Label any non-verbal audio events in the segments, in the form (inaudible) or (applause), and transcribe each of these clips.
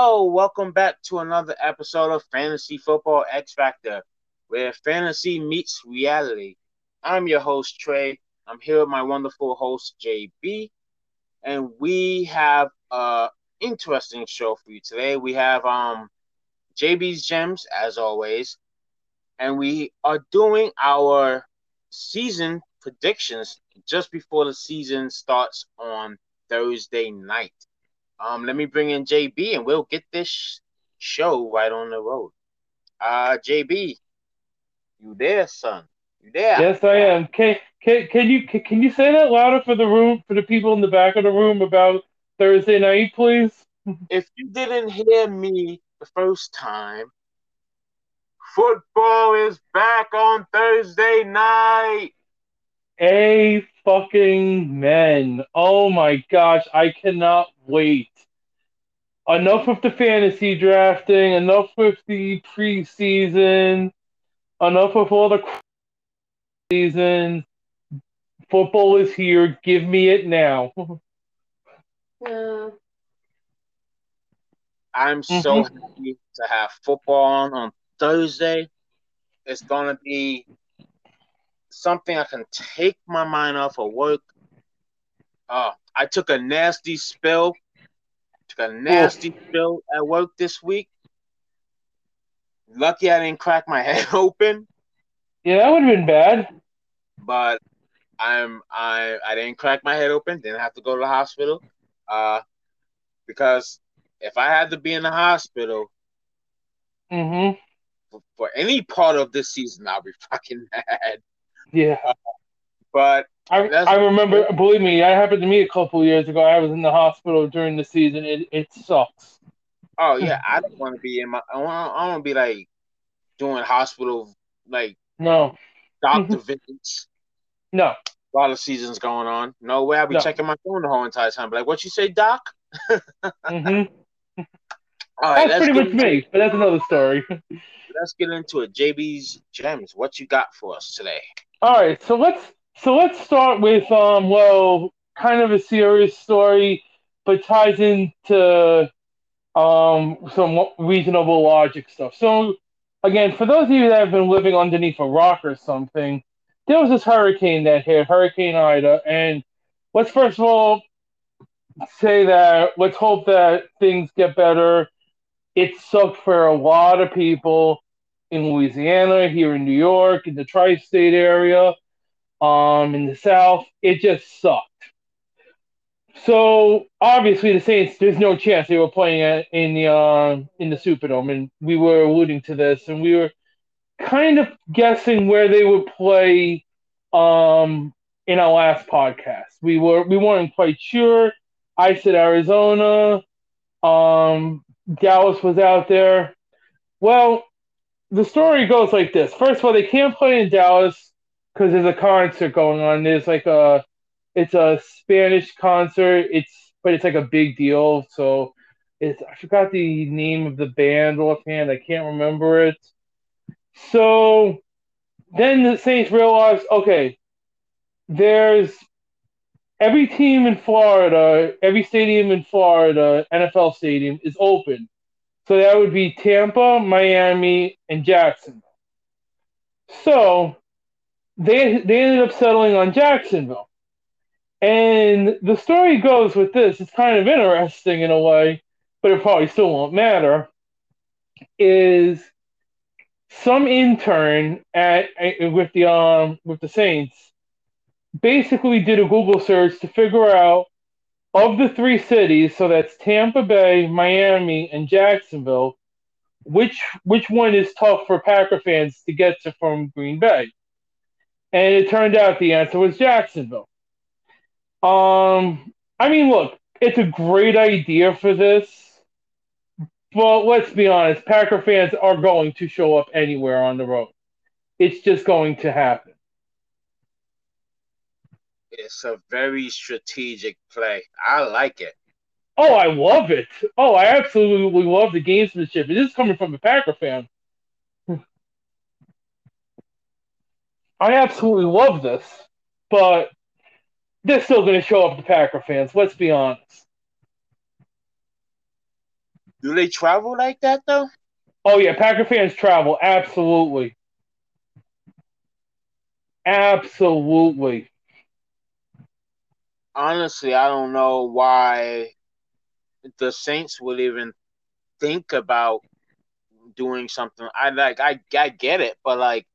Welcome back to another episode of Fantasy Football X Factor, where fantasy meets reality. I'm your host, Trey. I'm here with my wonderful host, JB, and we have a interesting show for you today. We have um JB's Gems, as always, and we are doing our season predictions just before the season starts on Thursday night. Um, let me bring in JB and we'll get this show right on the road. Uh, JB, you there, son? You there? Yes, I am. Can can can you can, can you say that louder for the room for the people in the back of the room about Thursday night, please? If you didn't hear me the first time, football is back on Thursday night. A fucking men. Oh my gosh, I cannot wait. Enough with the fantasy drafting, enough with the preseason, enough with all the season. Football is here. Give me it now. (laughs) Yeah. I'm so mm-hmm. happy to have football on on Thursday. It's gonna be something I can take my mind off of work. Uh, I took a nasty spill. Took a nasty spill at work this week. Lucky I didn't crack my (laughs) head open. Yeah, that would have been bad. But I'm I I didn't crack my head open. Didn't have to go to the hospital. Uh, because if I had to be in the hospital, mm-hmm. for, for any part of this season, I'll be (laughs) fucking mad. Yeah. Uh, but I, I remember, believe me, that happened to me a couple years ago. I was in the hospital during the season. It it sucks. Oh yeah, I don't want to be in my. I want. To be like doing hospital like no doctor visits. No. A lot of season's going on, no way. I'll be no. checking my phone the whole entire time. Like, what you say, Doc? (laughs) mm-hmm. All right, that's pretty much me, but that's another story. (laughs) Let's get into it. JB's gems. What you got for us today? All right, so let's so let's start with um well, kind of a serious story, but ties into um some reasonable logic stuff. So again, for those of you that have been living underneath a rock or something, there was this hurricane that hit, Hurricane Ida, and let's first of all say that let's hope that things get better. It sucked for a lot of people in Louisiana, here in New York, in the tri-state area, um, in the South. It just sucked. So obviously the Saints, there's no chance they were playing in the uh, in the Superdome, and we were alluding to this, and we were kind of guessing where they would play um, in our last podcast. We were we weren't quite sure. I said Arizona. Um, Dallas was out there. Well, the story goes like this. First of all, they can't play in Dallas because there's a concert going on. There's like a, it's a Spanish concert. It's but it's like a big deal. So it's I forgot the name of the band offhand. I can't remember it. So then the Saints realized, okay, there's every team in Florida, every stadium in Florida, NFL stadium is open. So that would be Tampa, Miami, and Jacksonville. So they they ended up settling on Jacksonville. And the story goes with this, it's kind of interesting in a way, but it probably still won't matter. Is some intern at with the um with the Saints basically did a Google search to figure out of the three cities, so that's Tampa Bay, Miami, and Jacksonville, which which one is tough for Packer fans to get to from Green Bay? And it turned out the answer was Jacksonville. Um, I mean, look, it's a great idea for this, but let's be honest, Packer fans are going to show up anywhere on the road. It's just going to happen. It's a very strategic play. I like it. Oh, I love it. Oh, I absolutely love the gamesmanship. This is coming from a Packer fan. (laughs) I absolutely love this, but they're still going to show up the Packer fans. Let's be honest. Do they travel like that though? Oh yeah, Packer fans travel absolutely, absolutely. Honestly, I don't know why the Saints would even think about doing something. I like I I get it, but like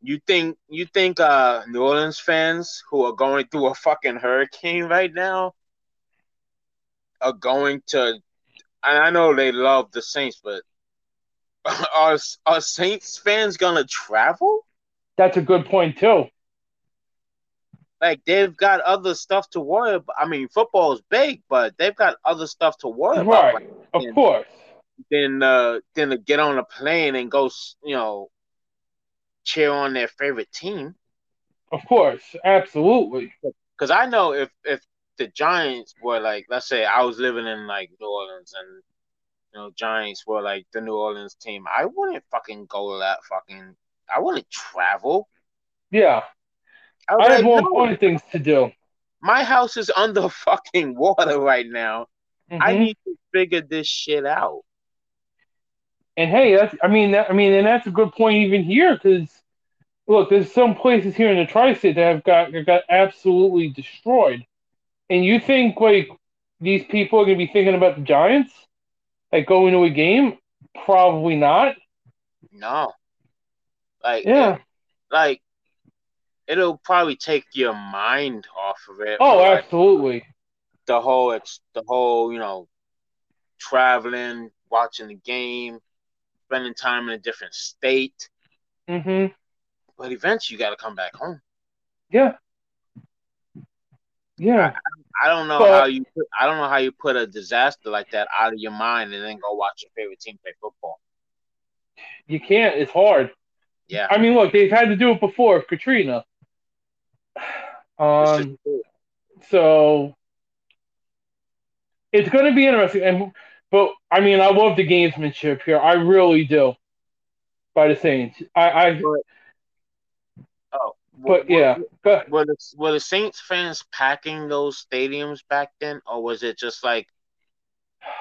you think you think uh New Orleans fans who are going through a fucking hurricane right now are going to and I know they love the Saints, but (laughs) are are Saints fans gonna travel? That's a good point too. Like they've got other stuff to worry about. I mean, football is big, but they've got other stuff to worry about. Right, of course. Then, uh, then to get on a plane and go, you know, cheer on their favorite team. Of course, absolutely. Because I know if if the Giants were like, let's say I was living in like New Orleans and you know Giants were like the New Orleans team, I wouldn't fucking go to that fucking. I wouldn't travel. Yeah, I, I have like, more important things to do. My house is under (laughs) fucking water right now. Mm-hmm. I need to figure this shit out. And hey, that's I mean, that, I mean, and that's a good point even here because look, there's some places here in the tri-state that have got got absolutely destroyed. And you think like these people are gonna be thinking about the Giants, like going to a game? Probably not. No. Like yeah, like it'll probably take your mind off of it. Oh, absolutely. The whole it's the whole you know traveling, watching the game, spending time in a different state. Mm-hmm. But eventually, you got to come back home. Yeah. Yeah. I, I don't know but, how you. Put, I don't know how you put a disaster like that out of your mind and then go watch your favorite team play football. You can't. It's hard. Yeah. I mean, look, they've had to do it before Katrina. Um. So it's going to be interesting, and but I mean, I love the gamesmanship here. I really do. By the Saints, I. I but, oh, but yeah, were, were the, were the Saints fans packing those stadiums back then, or was it just like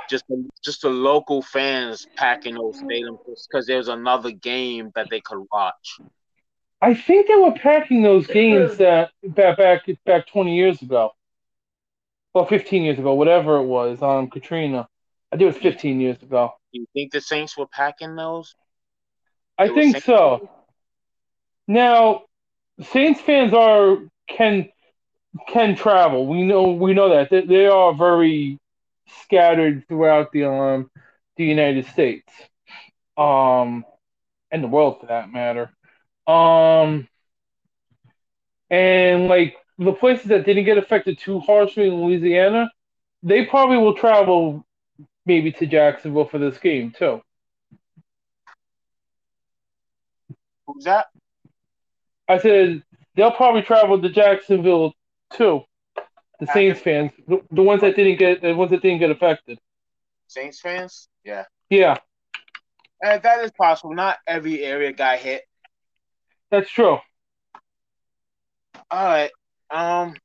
just just the local fans packing those stadiums because there was another game that they could watch? I think they were packing those games that back back back twenty years ago, well, fifteen years ago, whatever it was. Um, Katrina. I think it was 15 years ago. Do you think the Saints were packing those? I think so. Now, Saints fans are can can travel. We know we know that they, they are very scattered throughout the um the United States, um, and the world for that matter. Um, and like the places that didn't get affected too harshly in Louisiana, they probably will travel maybe to Jacksonville for this game too. Who's that? I said they'll probably travel to Jacksonville too. The Saints fans, the, the ones that didn't get, the ones that didn't get affected. Saints fans, yeah, yeah, and that is possible. Not every area got hit. That's true. All right, um,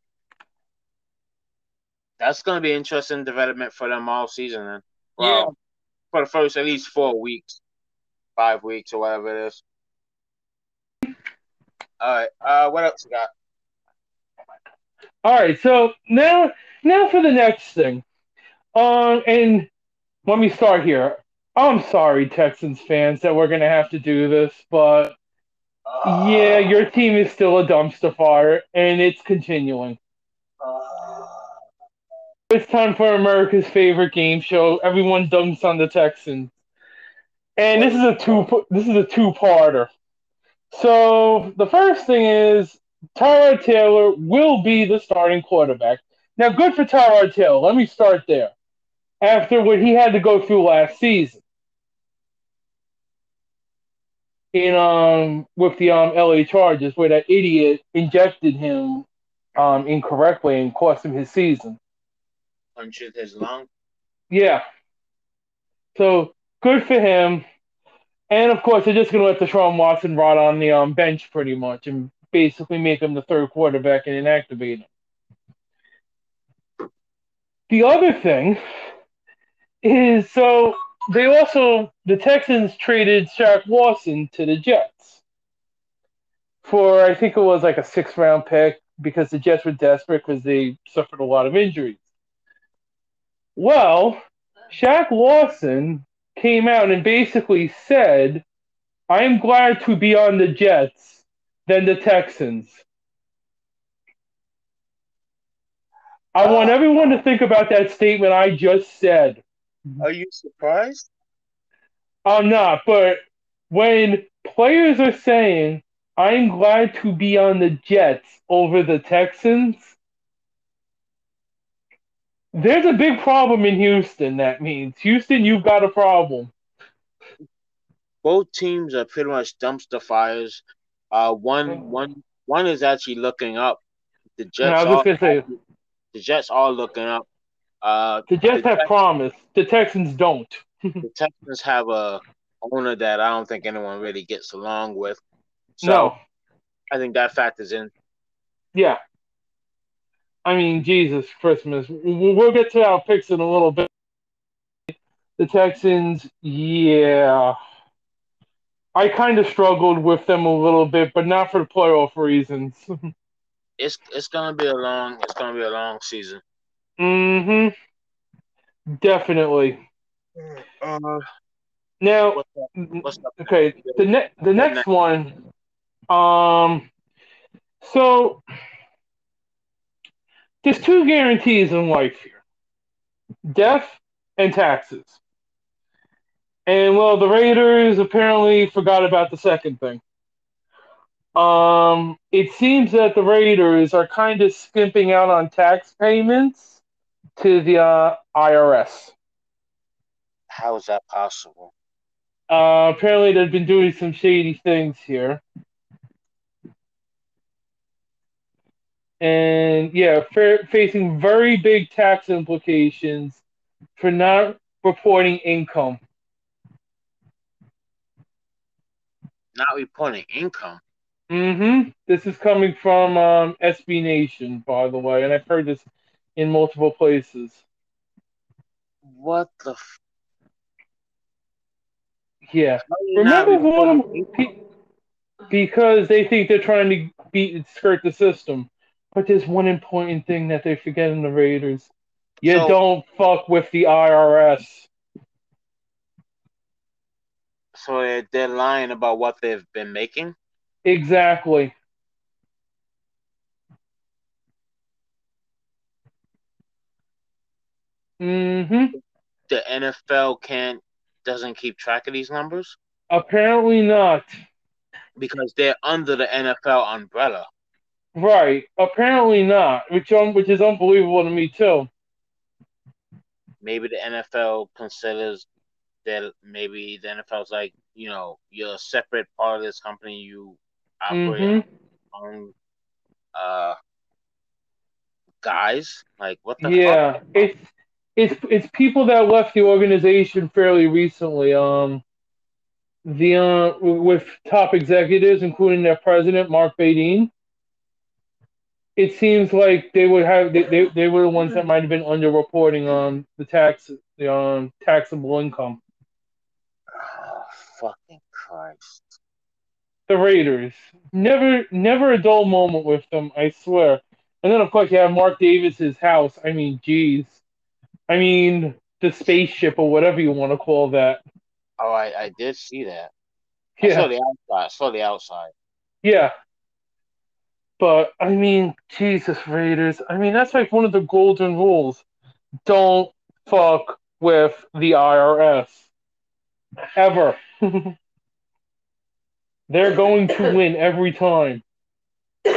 that's going to be interesting development for them all season. Then. Well, yeah. For the first at least four weeks, five weeks, or whatever it is. All right. Uh, what else you got? All right. So now, now for the next thing. Um, and let me start here. I'm sorry, Texans fans, that we're gonna have to do this, but uh, yeah, your team is still a dumpster fire, and it's continuing. Uh, it's time for America's favorite game show. Everyone dunks on the Texans, and this is a two. This is a two-parter. So the first thing is Tyrod Taylor will be the starting quarterback. Now, good for Tyrod Taylor. Let me start there. After what he had to go through last season, in um with the um LA Chargers, where that idiot injected him um incorrectly and cost him his season punctured his lung. Yeah. So good for him. And of course, they're just going to let Deshaun Watson rot on the um, bench pretty much and basically make him the third quarterback and inactivate him. The other thing is so they also the Texans traded Shaq Lawson to the Jets for I think it was like a six round pick because the Jets were desperate because they suffered a lot of injuries. Well, Shaq Lawson came out and basically said, I'm glad to be on the Jets than the Texans. I want everyone to think about that statement I just said. Are you surprised? I'm not, but when players are saying, I'm glad to be on the Jets over the Texans, there's a big problem in Houston, that means. Houston, you've got a problem. Both teams are pretty much dumpster fires. Uh, one, one, one is actually looking up. The Jets, I was say, the Jets are looking up. Uh, the Jets have promise. The Texans don't. the (laughs) Texans have a owner that I don't think anyone really gets along with. So no. I think that factors in. Yeah. I mean, Jesus Christmas. We'll get to our picks in a little bit. The Texans, yeah. I kind of struggled with them a little bit, but not for the playoff reasons. (laughs) it's it's gonna be a long it's gonna be a long season. Mm-hmm. Definitely. Uh, now, what's up? What's up? okay, the ne- the next one. Um, so there's two guarantees in life here: death and taxes. And well, the Raiders apparently forgot about the second thing. Um, it seems that the Raiders are kind of skimping out on tax payments to the uh, IRS. How is that possible? Uh, apparently, they've been doing some shady things here. And yeah, fa- facing very big tax implications for not reporting income. Not reporting income. Mm-hmm. This is coming from um, SB Nation, by the way, and I've heard this in multiple places. What the? F- Yeah. How are you Remember one of pe- because they think they're trying to beat and skirt the system. But there's one important thing that they forget in the Raiders. You So- don't fuck with the IRS. So they're lying about what they've been making. Exactly. Mm-hmm. The NFL can't doesn't keep track of these numbers Apparently not. because they're under the NFL umbrella. Right. Apparently not. Which um, which is unbelievable to me too. Maybe the NFL considers that maybe the NFL's like, you know, you're a separate part of this company. You operate Mm-hmm. on uh guys. Like what the Yeah. fuck? It's it's it's people that left the organization fairly recently. Um the uh with top executives, including their president, Marc Badain. It seems like they would have they, they, they were the ones that might have been underreporting on the tax the um taxable income. Oh, fucking Christ. The Raiders. Never never a dull moment with them, I swear. And then of course you have Mark Davis's house. I mean, geez. I mean the spaceship or whatever you want to call that. Oh, I, I did see that. I saw Yeah. the outside. I saw the outside. Yeah. But I mean, Jesus Raiders. I mean, that's like one of the golden rules. Don't fuck with the IRS. Ever. (laughs) They're going to (coughs) win every time. (coughs)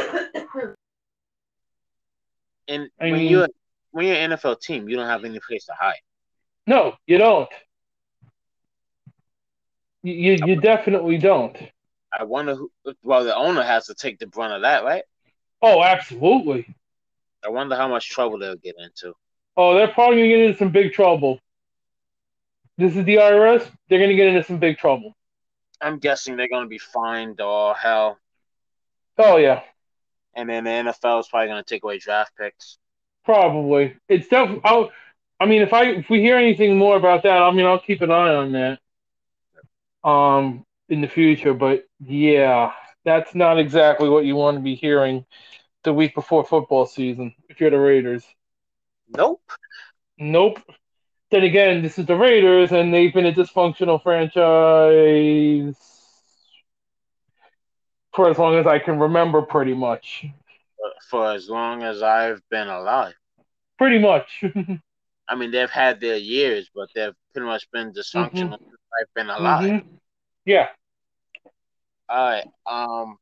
And I when mean- you're when you're an NFL team, you don't have any place to hide. No, you don't. You, you, definitely don't. I wonder who. Well, the owner has to take the brunt of that, right? Oh, absolutely. I wonder how much trouble they'll get into. Oh, they're probably going to get into some big trouble. This is the IRS. They're going to get into some big trouble. I'm guessing they're going to be fined or hell, Oh, yeah. and then the NFL is probably going to take away draft picks. Probably. It's def- I'll, I mean, if I if we hear anything more about that, I mean, I'll keep an eye on that. Um, in the future, but yeah, that's not exactly what you want to be hearing the week before football season if you're the Raiders. Nope. Nope. Then again, this is the Raiders, and they've been a dysfunctional franchise for as long as I can remember, pretty much. For as long as I've been alive. Pretty much. (laughs) I mean, they've had their years, but they've pretty much been dysfunctional mm-hmm. I've been alive. Mm-hmm. Yeah. All right. Um.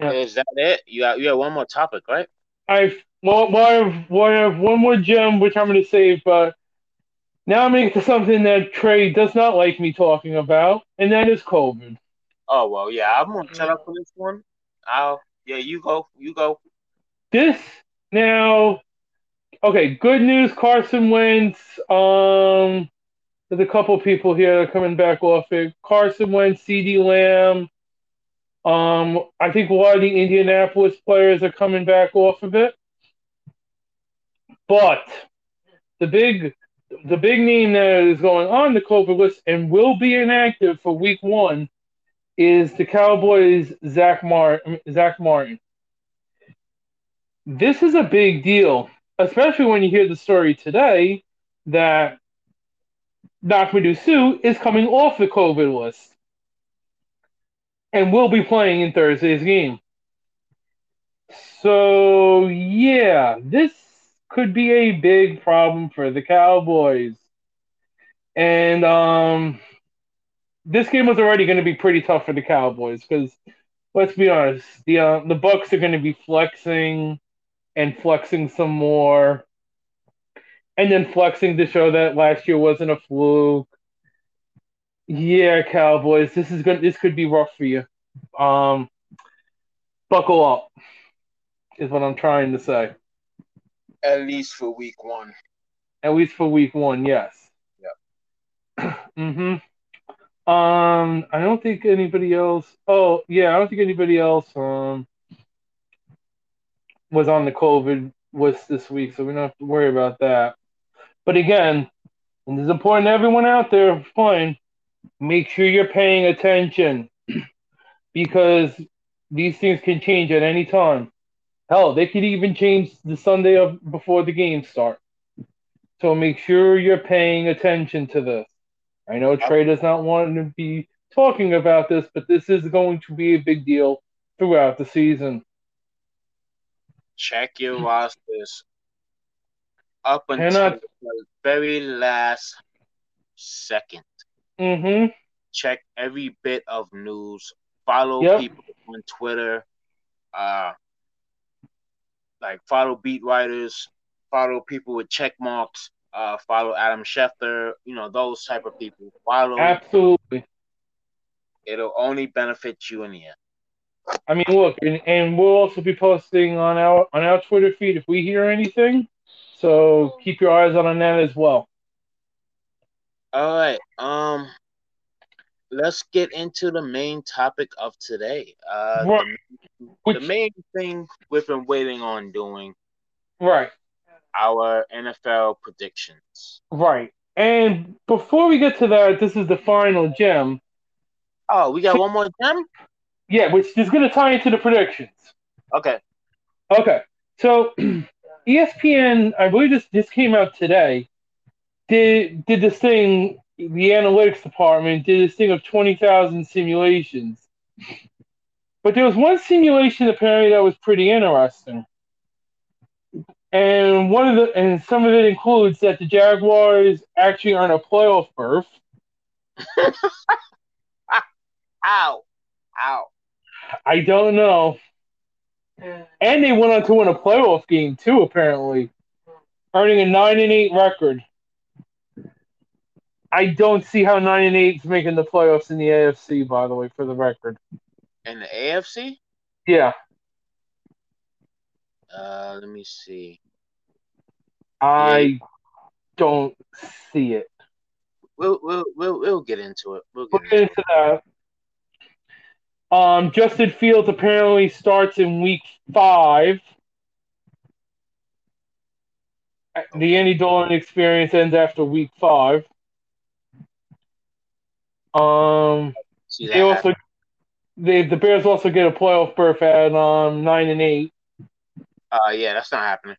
Yeah. Is that it? You got you have one more topic, right? I've well, well, I have, well, I have one more gem which I'm going to save, but now I'm going to something that Trey does not like me talking about, and that is COVID. Oh well, yeah, I'm gonna shut up for this one. I'll yeah, you go, you go. This now, okay. Good news, Carson Wentz. Um, there's a couple people here coming back off it. Carson Wentz, CeeDee Lamb. Um, I think a lot of the Indianapolis players are coming back off of it. But the big the big name that is going on the COVID list and will be inactive for week one is the Cowboys Zack Martin Zack Martin. This is a big deal, especially when you hear the story today that Ndamukong Suh is coming off the COVID list and will be playing in Thursday's game. So yeah, this could be a big problem for the Cowboys. And um, this game was already going to be pretty tough for the Cowboys because let's be honest, the uh, the Bucs are going to be flexing and flexing some more, and then flexing to show that last year wasn't a fluke. Yeah, Cowboys, this is going this could be rough for you. Um, buckle up is what I'm trying to say. At least for week one. At least for week one, yes. Yep. (clears throat) mm-hmm. Um, I don't think anybody else. Oh, yeah, I don't think anybody else um was on the COVID list this week, so we don't have to worry about that. But again, and it's important to everyone out there playing, make sure you're paying attention (clears throat) because these things can change at any time. Hell, they could even change the Sunday of before the game start. So make sure you're paying attention to this. I know Trey does not want to be talking about this, but this is going to be a big deal throughout the season. Check your rosters up until Cannot... the very last 2nd mm-hmm. Check every bit of news. Follow yep. people on Twitter. Uh, like follow beat writers, follow people with check marks, uh, follow Adam Schefter, you know, those type of people. Follow Absolutely. It'll only benefit you in the end. I mean, look, and, and we'll also be posting on our on our Twitter feed if we hear anything. So keep your eyes on that as well. All right. Um let's get into the main topic of today. Uh, right. the, the main thing we've been waiting on doing. Right. Our NFL predictions. Right. And before we get to that, this is the final gem. Oh, we got one more gem? Yeah, which is going to tie into the predictions. Okay. Okay. So (clears throat) ESPN, I believe this this came out today, did did this thing the analytics department did this thing of 20,000 simulations. But there was one simulation apparently that was pretty interesting. And one of the and some of it includes that the Jaguars actually earn a playoff berth. (laughs) Ow. Ow. I don't know. And they went on to win a playoff game too, apparently. Earning a nine and eight record. I don't see how nine and eight is making the playoffs in the AFC. By the way, for the record. In the AFC? Yeah. Uh, let me see. I don't see it. We'll we'll we'll, we'll get into it. We'll get, we'll get into, into that. Um, Justin Fields apparently starts in week five. The Andy Dalton experience ends after week five. Um, they also they the Bears also get a playoff berth at um nine and eight. Uh, yeah, that's not happening.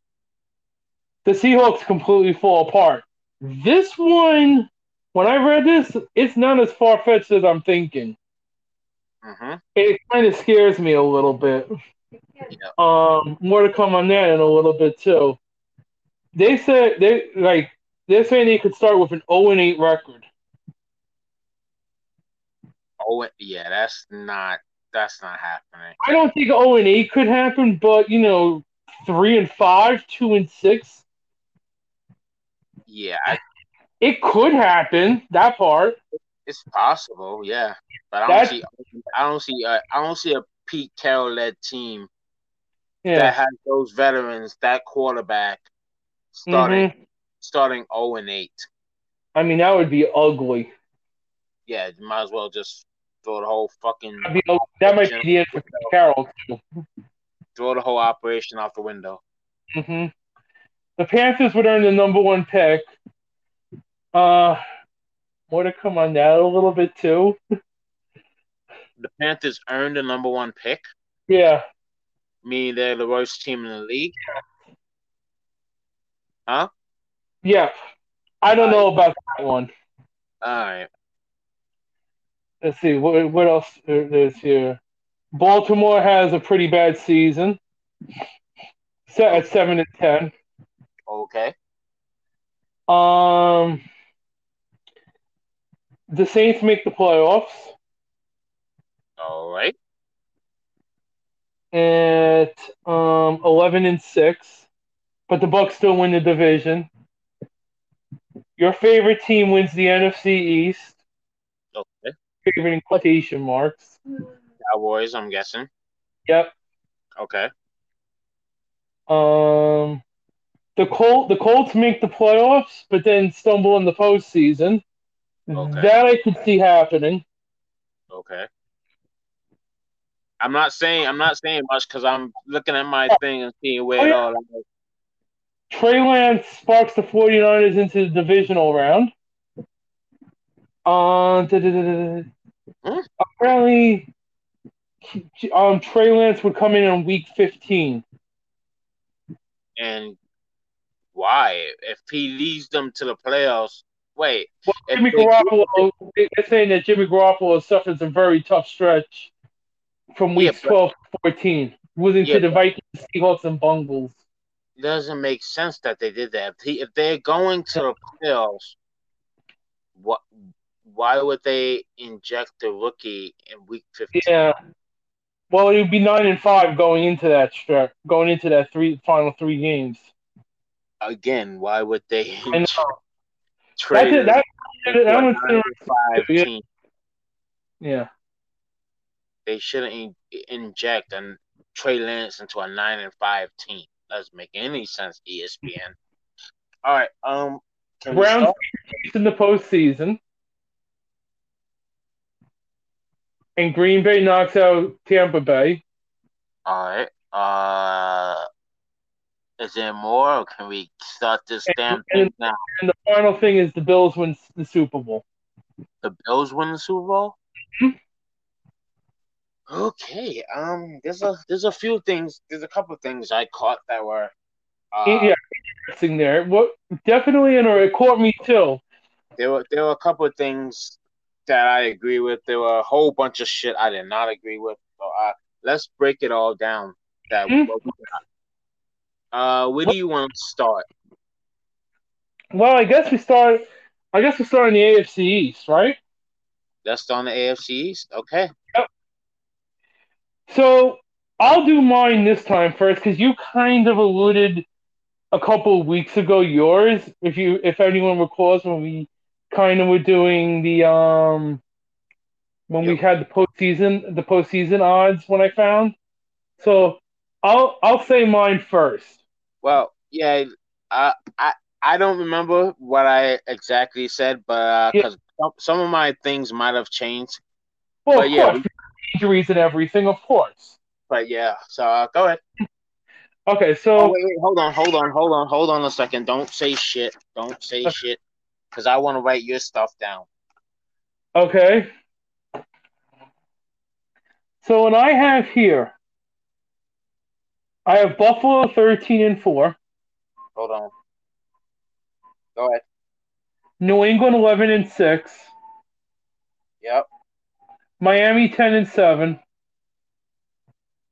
The Seahawks completely fall apart. This one, when I read this, it's not as far fetched as I'm thinking. hmm It kind of scares me a little bit. Yeah. Um, more to come on that in a little bit too. They said they like they're saying they could start with an 0 and 8 record. Oh, yeah, that's not that's not happening. I don't think 0 and 8 could happen, but you know, three and five, two and six, Yeah, I, it could happen. That part. it's possible. Yeah, but I don't That's- see I don't see uh, I don't see a Pete Carroll led team Yeah. that has those veterans, that quarterback starting Mhm. starting zero and eight. I mean, that would be ugly. Yeah, you might as well just throw the whole fucking be, that might be the end for Carroll throw the whole operation out the window. hmm The Panthers would earn the number one pick. Uh, more to come on that a little bit too. The Panthers earned the number one pick, Yeah, meaning they're the worst team in the league. Huh? Yeah. I don't know about that one. All right. Let's see what what else there- there's here. Baltimore has a pretty bad season. Set at seven and ten. Okay. Um, the Saints make the playoffs All right. at um eleven and six, but the Bucs still win the division. Your favorite team wins the NFC East. Okay. Favorite in quotation marks. Cowboys, I'm guessing. Yep. Okay. Um, the Colt the Colts make the playoffs, but then stumble in the postseason. Okay. That I could see happening. Okay. I'm not saying I'm not saying much because I'm looking at my thing and seeing where Oh, it all is. Trey Lance sparks the 49ers into the divisional round. Uh. Hmm? Apparently, um, Trey Lance would come in on week 15. And why? If he leads them to the playoffs, wait. Well, Jimmy they- Garoppolo, they're saying that Jimmy Garoppolo suffers a very tough stretch from Yeah, weeks but- 12 to 14, losing Yeah, to the Vikings, Seahawks, and Bungles. doesn't make sense that they did that. If, he, if they're going to the playoffs, what? Why would they inject the rookie in week 15? Yeah. Well, it would be nine and five going into that stretch, going into that three final three games. Again, why would they I (laughs) know. trade it. That, that one's five Yeah. team? yeah. They shouldn't inject and Trey Lance into a nine and five team. Doesn't make any sense, ESPN. All right, um, Browns in the postseason, and Green Bay knocks out Tampa Bay. All right. Uh, is there more, or can we start this damn thing now? And the final thing is the Bills win the Super Bowl. The Bills win the Super Bowl. Mhm. Okay. Um, there's a there's a few things. There's a couple things I caught that were. Uh, yeah, interesting there. What definitely, and it caught me too. There were there were a couple of things that I agree with. There were a whole bunch of shit I did not agree with. So uh, let's break it all down. That Mhm. What we got. Uh, where do you want to start? Well, I guess we start. I guess we start in the AFC East, right? Let's start on the AFC East. Okay. Yep. So I'll do mine this time first because you kind of alluded a couple of weeks ago yours. If you, if anyone recalls, when we kind of were doing the um, when we had the postseason, the postseason odds when I found. So I'll I'll say mine first. Well, yeah. I I I don't remember what I exactly said, but Yeah. because some, some of my things might have changed. Well, But of yeah, course, injuries and everything, of course. But yeah. So uh, go ahead. Okay, so Oh wait, wait, hold on, hold on, hold on, hold on a second. Don't say shit. Don't say Okay. shit, because I want to write your stuff down. okay. So what I have here, I have Buffalo thirteen and four, Hold on. Go ahead. New England eleven and six, Yep, Miami ten and seven,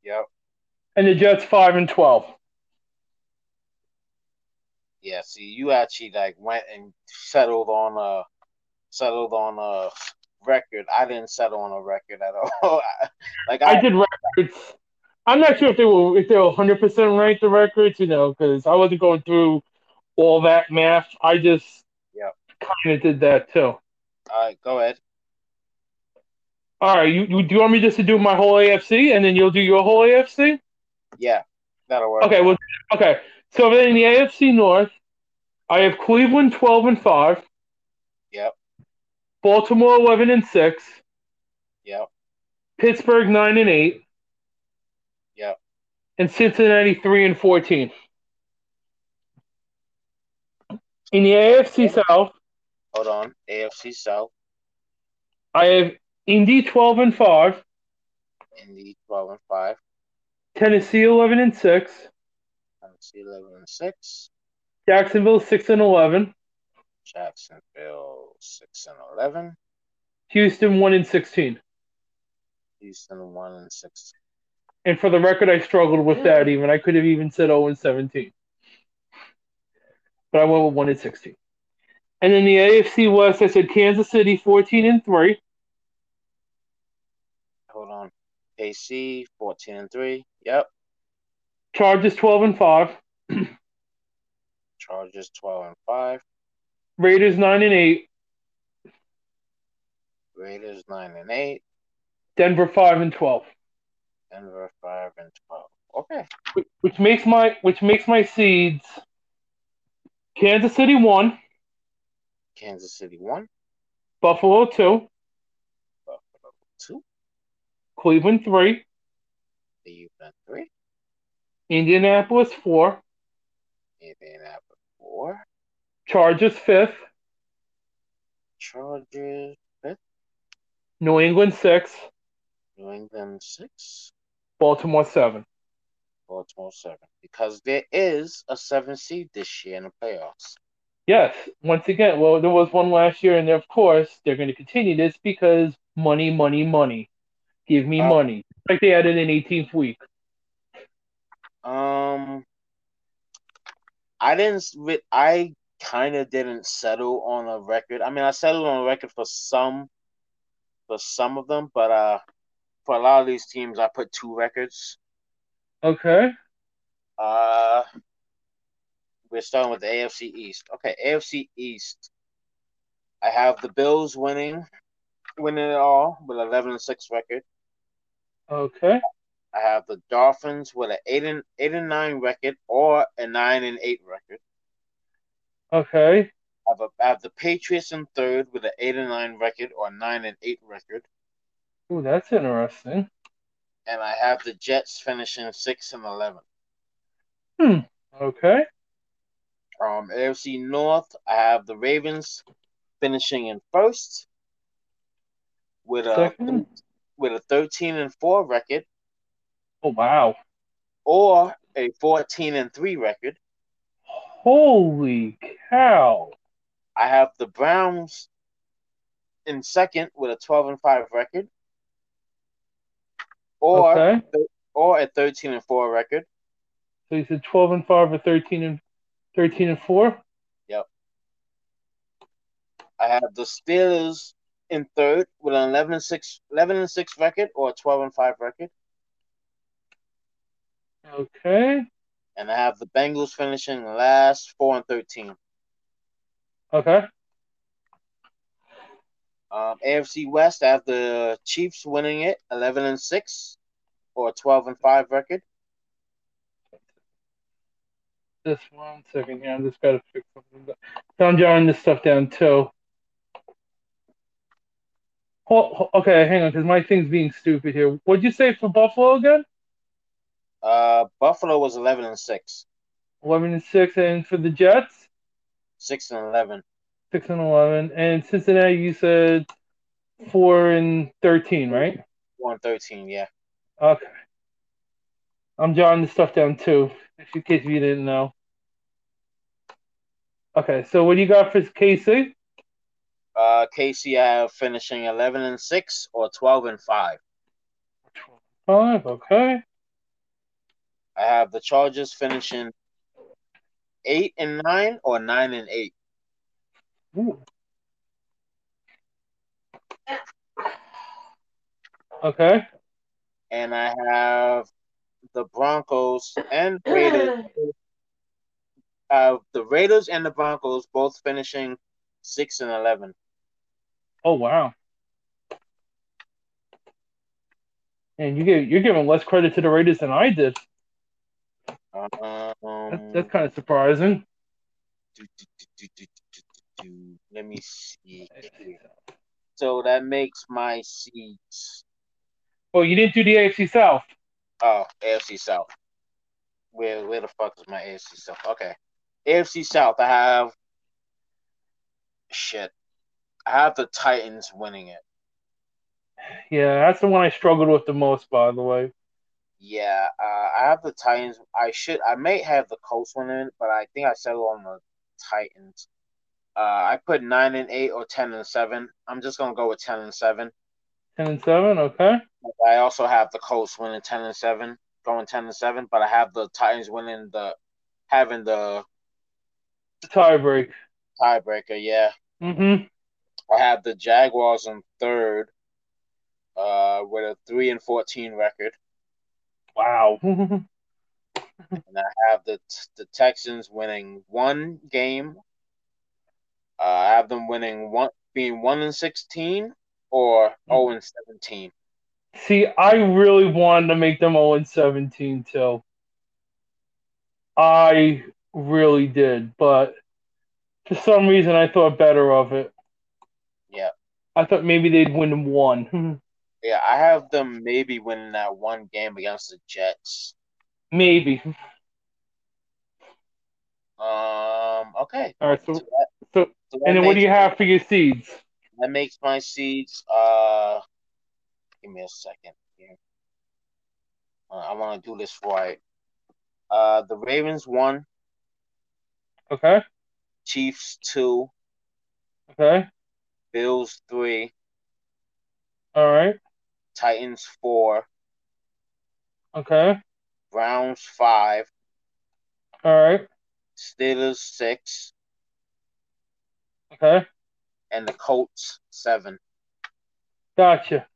yep. and the Jets five and twelve. Yeah. See, you actually like went and settled on a settled on a record. I didn't settle on a record at all. (laughs) like I, I did records. I'm not sure if they were if they were 100 percent right the records, you know, because I wasn't going through all that math. I just Yep. kind of did that too. all right, go ahead. All right, you, you do you want me just to do my whole AFC and then you'll do your whole AFC? Yeah, that'll work. Okay, well, okay. So then in the AFC North, I have Cleveland 12 and five, Yep, Baltimore 11 and six, yep, Pittsburgh 9 and eight, yep. And Cincinnati 3 and 14. In the AFC South, Hold on. AFC South, I have Indy 12 and 5, Indy twelve and five, Tennessee 11 and 6, Tennessee eleven and six, Jacksonville 6 and 11, Jacksonville six and eleven, Houston 1 and 16. Houston one and six. And for the record, I struggled with that even. I could have even said 0 and 17. But I went with 1 and 16. And in the AFC West, I said Kansas City 14 and 3, Hold on. KC fourteen and three. Yep. Chargers 12 and 5, (clears throat) Chargers twelve and five. Raiders 9 and 8, Raiders nine and eight. Denver 5 and 12. Denver five and twelve. Okay. Which- makes my which makes my seeds Kansas City 1, Kansas City one. Buffalo 2, Buffalo two. Cleveland 3, Cleveland three. Indianapolis 4, Indianapolis four. Chargers 5th, Chargers fifth. New England 6, New England six. Baltimore 7. Baltimore seven. Because there is a seven seed this year in the playoffs. Yes, once again, well, there was one last year, and of course, they're going to continue this because money, money, money. Give me Oh. money. Like they added an 18th week. Um, I didn't. I kind of didn't settle on a record. I mean, I settled on a record for some, for some of them, but uh, for a lot of these teams, I put two records. Okay. Uh, we're starting with the AFC East. Okay, AFC East. I have the Bills winning, winning it all with eleven and six record. Okay. I have the Dolphins with an eight and eight and nine record or a nine and eight record. Okay. I have, a, I have the Patriots in third with an eight and nine record or nine and eight record, Ooh, that's interesting. and I have the Jets finishing six and eleven. Hmm. Okay. Um, AFC North, I have the Ravens finishing in first with a Second. with a thirteen and four record Oh, wow. or a fourteen and three record. Holy cow. I have the Browns in second with a twelve and five record, or Okay. or a thirteen and four record. So you said 12 and 5 or 13 and 13 and 4? Yep. I have the Steelers in third with an 11 and 6, 11 and 6 record or a 12 and 5 record. Okay. And I have the Bengals finishing last 4 and 13. Okay. Um, AFC West, I have the Chiefs winning it 11 and 6 or 12 and 5 record. Just one second here. I'm just got to fix something. So I'm jotting this stuff down too. Okay, hang on, because my thing's being stupid here. What'd you say for Buffalo again? Uh, Buffalo was eleven and six. Eleven and six, and for the Jets, six and eleven. Six and eleven, and Cincinnati, you said four and thirteen, right? Four and thirteen, yeah. Okay. I'm jotting the stuff down too, in case you didn't know. Okay, so what do you got for KC? Uh, KC I have finishing eleven and six or twelve and five. Five, okay. I have the Chargers finishing eight and nine or nine and eight. Ooh. Okay. And I have the Broncos and Raiders. (clears throat) Uh, the Raiders and the Broncos both finishing six and eleven. Oh wow! And you give you're giving less credit to the Raiders than I did. Um, that's, that's kind of surprising. Do, do, do, Let me see. So that makes my seats. Oh, you didn't do the AFC South. Oh, AFC South. Where where the fuck is my AFC South? Okay. AFC South, I have shit. I have the Titans winning it. Yeah, that's the one I struggled with the most, by the way. Yeah, uh, I have the Titans. I should, I may have the Colts winning, but I think I settled on the Titans. Uh, I put nine and eight or ten and seven. I'm just gonna go with ten and seven. Ten and seven, okay. I also have the Colts winning ten and seven, going ten and seven, but I have the Titans winning the having the tiebreaker. Tiebreaker, yeah. Mm-hmm. I have the Jaguars in third, uh, with a three and fourteen record. Wow. (laughs) and I have the the Texans winning one game. Uh, I have them winning one, being one and sixteen or zero and seventeen. See, I really wanted to make them zero and seventeen too. I really did, but for some reason I thought better of it. Yeah. I thought maybe they'd win one. (laughs) yeah, I have them maybe winning that one game against the Jets. Maybe. Um. Okay. All right. So, so, that, so, so and then what do you have for your seeds? That makes my seeds. Uh, give me a second here. Uh, I want to do this right. Uh, the Ravens won. Okay. Chiefs two. Okay. Bills three. All right. Titans four. Okay. Browns five. All right. Steelers six. Okay. And the Colts seven. Gotcha.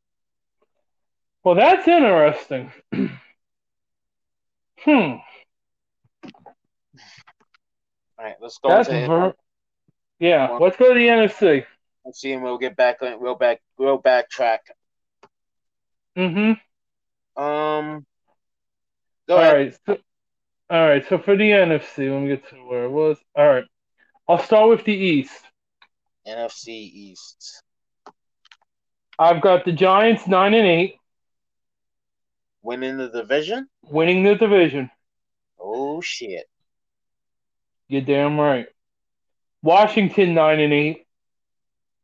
Well, that's interesting. (clears throat) hmm. All right, let's go. That's ver- yeah. Let's go to the NFC. Let's see, and we'll get back. We'll back. We'll backtrack. Mm-hmm. Um. Go all ahead. right. So, all right. So for the NFC, let me get to where it was. All right. I'll start with the East. NFC East. I've got the Giants nine and eight. Winning the division. Winning the division. Oh shit. You're damn right. Washington nine and eight.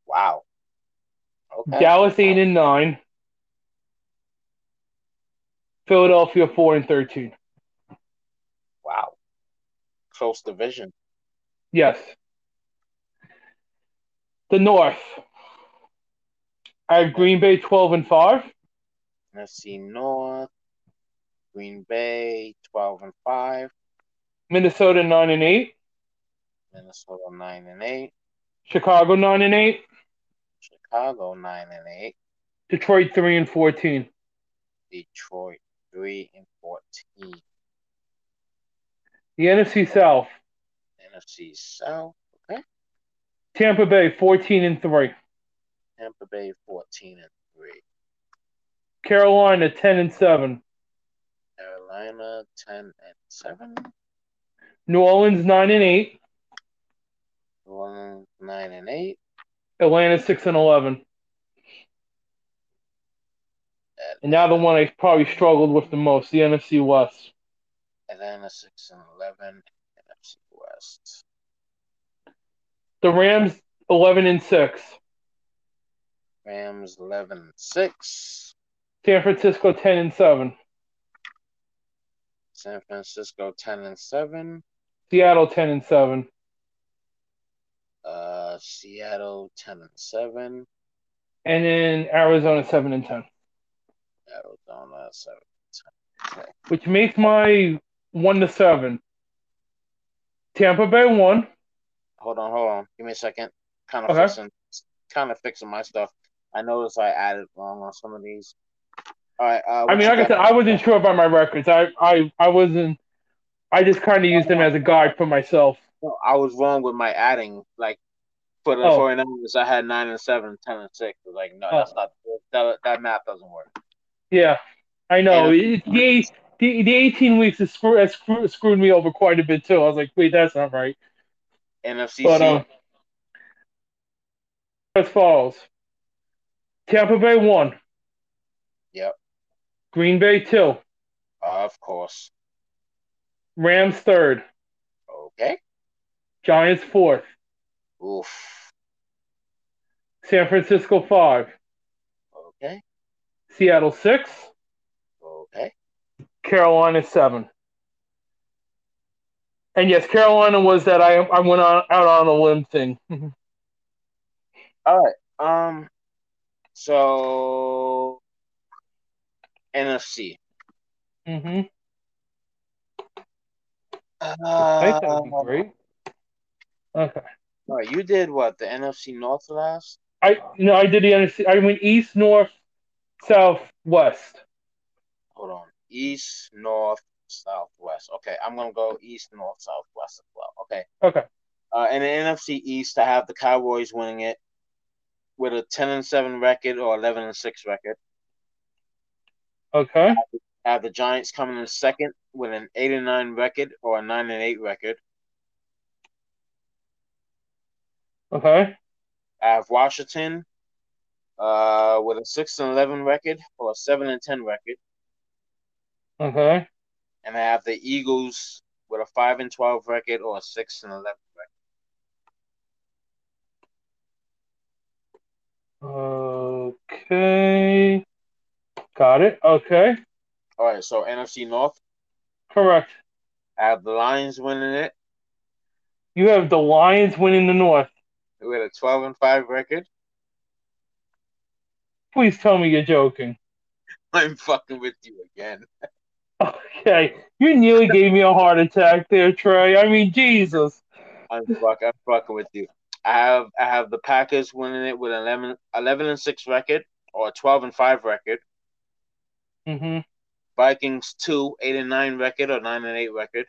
Wow. Okay. Dallas eight and nine. Philadelphia four and thirteen. Wow. Close division. Yes. The North. I have Green Bay twelve and five. NFC North. Green Bay twelve and five. Minnesota nine and eight. Minnesota nine and eight. Chicago nine and eight. Chicago nine and eight. Detroit three and fourteen. Detroit three and fourteen. The NFC South. NFC South. Tampa Bay fourteen and three. Tampa Bay fourteen and three. Carolina ten and seven. Carolina ten and seven. New Orleans nine and eight. New Orleans nine and eight. Atlanta six and eleven. And now the one I probably struggled with the most, the NFC West. Atlanta six and eleven. NFC West. The Rams eleven and six. Rams eleven and six. San Francisco ten and seven. San Francisco ten and seven. Seattle ten and seven. Uh, Seattle ten and seven. And then Arizona seven and ten. Arizona seven. Okay. Which makes my one to seven. Tampa Bay one. Hold on, hold on. Give me a second. Kind of Okay. fixing, kind of fixing my stuff. I noticed I added wrong on some of these. All right. Uh, I mean, like I said, I wasn't sure about my records. I I, I wasn't. I just kind of used them as a guide for myself. I was wrong with my adding. Like for the Oh. 49ers, I had nine and seven, 10 and six. I was like, no, Oh. that's not that. That math doesn't work. Yeah, I know. And- the, the the eighteen weeks has, screw, screw, screwed me over quite a bit too. I was like, wait, that's not right. NFC But um, as follows: Tampa Bay one, Yep. Green Bay two, of course. Rams third, Okay. Giants fourth, Oof. San Francisco five, Okay. Seattle six, Okay. Carolina seven. And yes, Carolina was that I I went on out on a limb thing. All right. Um. So NFC. mm-hmm. Uh, that would be great. Okay. all right, you did what? The NFC North last? I no, I did the NFC. I went east, north, south, west. Hold on. East, North, Southwest. Okay, I'm gonna go East, North, Southwest as well. Okay. Okay. Uh, in the NFC East, I have the Cowboys winning it with a 10 and 7 record or 11 and 6 record. Okay. I have the Giants coming in second with an 8 and 9 record or a 9 and 8 record. Okay. I have Washington uh, with a 6 and 11 record or a 7 and 10 record. Okay. And I have the Eagles with a 5 and 12 record or a 6 and 11 record. Okay. Got it. Okay. All right, so NFC North, Correct. I have the Lions winning it You have the Lions winning the North. We had a 12 and 5 record. Please tell me you're joking. (laughs) I'm fucking with you again. (laughs) Okay. You nearly gave me a heart attack there, Trey. I mean, Jesus. I'm fuck, I'm fucking with you. I have I have the Packers winning it with an 11, 11 and 6 record or a 12 and 5 record. Mm-hmm. Vikings 2, 8 and 9 record or 9 and 8 record.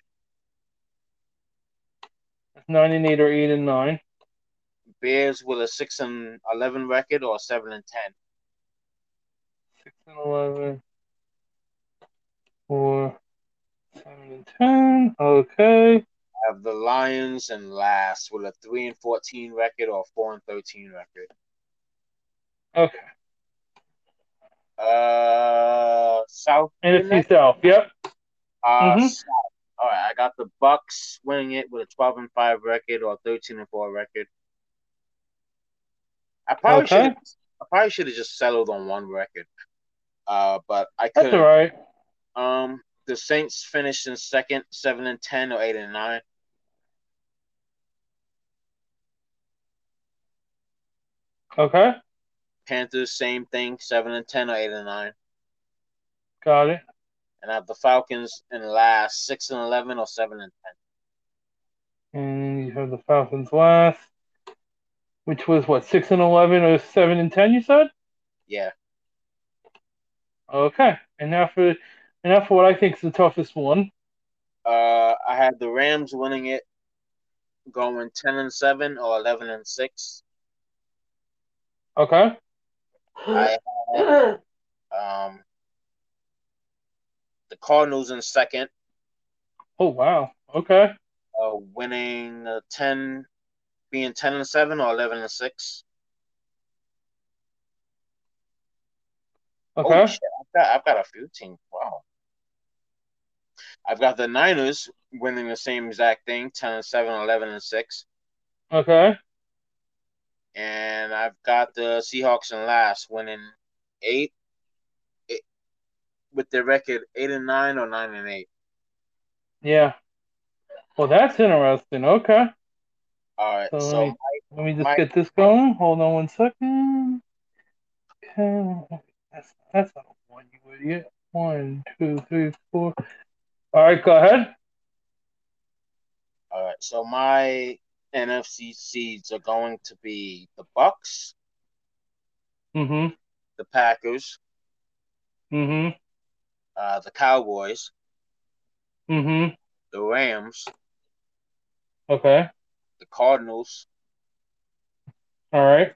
Nine and eight or eight and nine. Bears with a 6 and 11 record or 7 and 10. Six and eleven. Four. Seven and ten. Okay. I have the Lions and last with a 3 and 14 record or 4 and 13 record. Okay. Uh, South. NFC South. Yep. Uh, Mhm. South. All right, I got the Bucs winning it with a 12 and 5 record or 13 and 4 record. I probably Okay. should I probably should have just settled on one record. Uh, but I couldn't. all right. Um, the Saints finished in second, 7 and 10 or 8 and 9. Okay. Panthers same thing, 7 and 10 or 8 and 9. Got it. And I have the Falcons in last, 6 and 11 or 7 and 10. And you have the Falcons last, which was what six and eleven or seven and ten. You said. Yeah. Okay. And now for and for what I think is the toughest one. Uh, I had the Rams winning it, going 10 and 7 or 11 and 6. Okay. I had um, the Cardinals in second, Oh wow. Okay. uh, winning uh, 10, being 10 and 7 or 11 and 6. Okay. Oh, shit. I've got, I've got a few teams. Wow. I've got the Niners winning the same exact thing 10 and 7, 11 and 6. Okay. And I've got the Seahawks in last winning 8, eight with their record 8 and 9 or 9 and 8. Yeah. Well, that's interesting. Okay. All right. So, So, let, me, let me just my- get this going. Hold on one second. Okay. That's, that's not a one, you idiot. One, two, three, four. All right, go ahead. all right. So my NFC seeds are going to be the Bucs, Mm-hmm. the Packers, Mm-hmm. uh, the Cowboys, Mm-hmm. the Rams, Okay. the Cardinals, All right.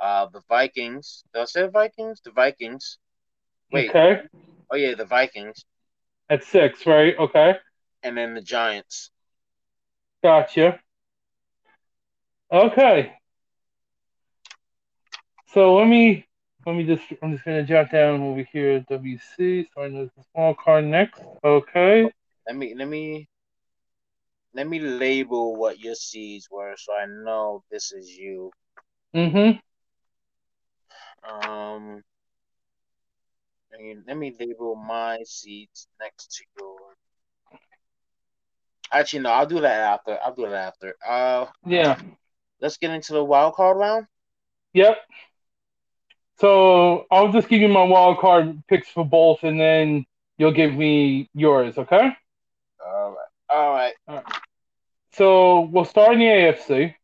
uh, the Vikings. Did I say Vikings? The Vikings. Wait. Okay. Oh yeah, the Vikings, At six, right? Okay. and then the Giants. Gotcha. Okay. So let me let me just I'm just gonna jot down over here WC. So I know the small card next. Okay. Let me let me let me label what your seeds were so I know this is you. Mm-hmm. Um, let me, let me label my seeds next to yours. Actually, no, I'll do that after. I'll do that after. Uh, Yeah. let's get into the wild card round. Yep. So I'll just give you my wild card picks for both, and then you'll give me yours. Okay. All right, all right. So we'll start in the AFC.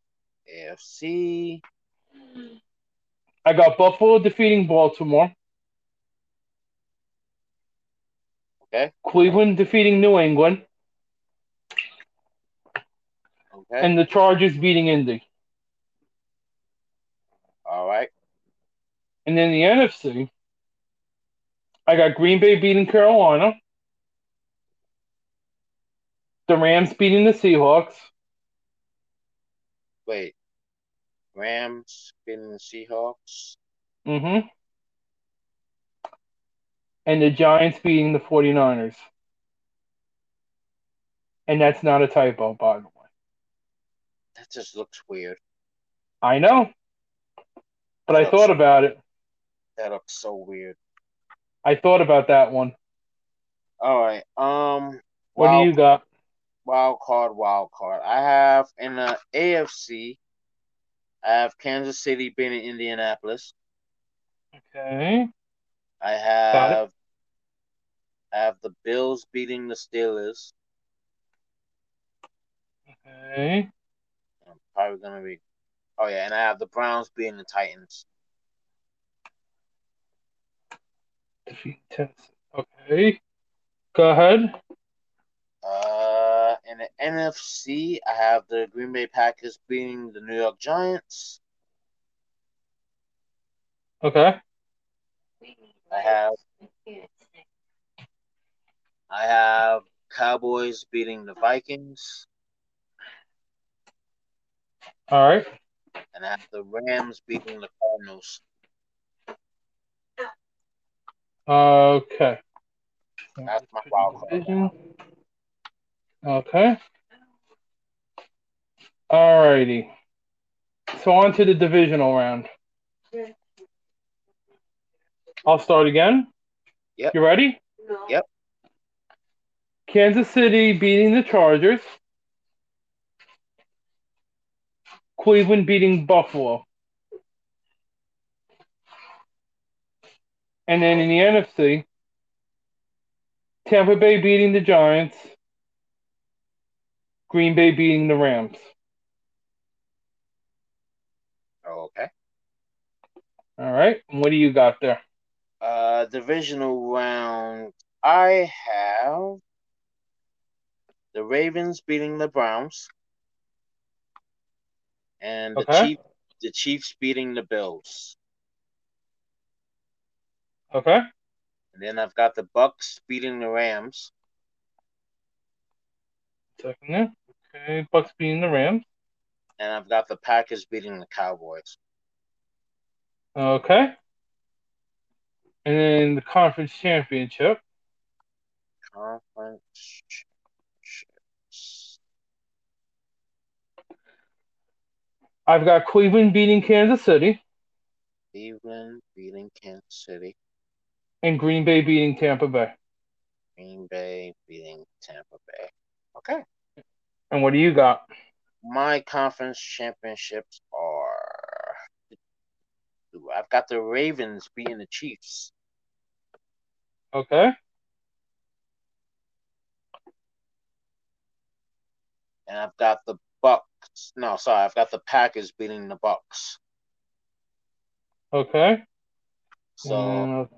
AFC. I got Buffalo defeating Baltimore. Okay. Cleveland defeating New England, Okay. and the Chargers beating Indy. all right. And then the NFC, I got Green Bay beating Carolina, the Rams beating the Seahawks, Wait. Rams beating the Seahawks. mm-hmm. And the Giants beating the 49ers. And that's not a typo, by the way. That just looks weird. I know, but I thought about it. That looks so weird. I thought about that one. All right. Um. What wild, do you got? Wild card. Wild card. I have in the AFC. I have Kansas City beating Indianapolis. Okay. I have. I have the Bills beating the Steelers. Okay. I'm probably gonna be. Oh yeah, and I have the Browns beating the Titans. Defeat Tennessee. Okay. Go ahead. Uh, in the NFC, I have the Green Bay Packers beating the New York Giants. Okay. I have I have Cowboys beating the Vikings, All right. and I have the Rams beating the Cardinals. Okay. That's my wild card. Division. Okay. Alrighty. So on to the divisional round. I'll start again. Yep. You ready? Yep. Kansas City beating the Chargers. Cleveland beating Buffalo. And then in the NFC, Tampa Bay beating the Giants. Green Bay beating the Rams. Okay. All right. What do you got there? Uh, divisional round. I have the Ravens beating the Browns, and the Okay. Chief, the Chiefs beating the Bills. Okay. And then I've got the Bucs beating the Rams, Second there. Okay. Bucs beating the Rams. and I've got the Packers beating the Cowboys. Okay. And then the conference championship. conference championships. I've got Cleveland beating Kansas City Cleveland beating Kansas City. and Green Bay beating Tampa Bay. Green Bay beating Tampa Bay. Okay. And what do you got? My conference championships are. I've got the Ravens beating the Chiefs. Okay. and I've got the Bucs. No, sorry, I've got the Packers beating the Bucs. Okay. So Mm,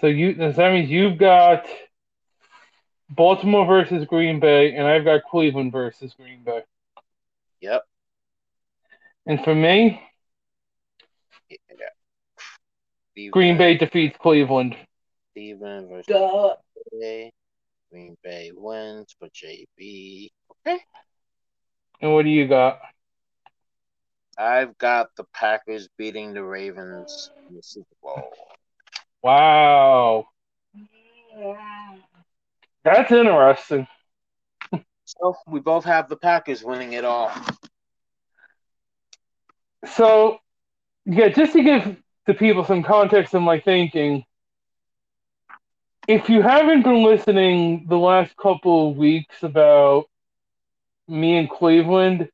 so you that means you've got Baltimore versus Green Bay, and I've got Cleveland versus Green Bay. yep, And for me, yeah. Green Bay defeats Cleveland. Cleveland versus Duh. Green Bay. Green Bay wins for JB. Okay, And what do you got? I've got the Packers beating the Ravens in the Super Bowl. Wow. That's interesting. So we both have the Packers winning it all. So, yeah, just to give the people some context of my thinking, if you haven't been listening the last couple of weeks about me and Cleveland,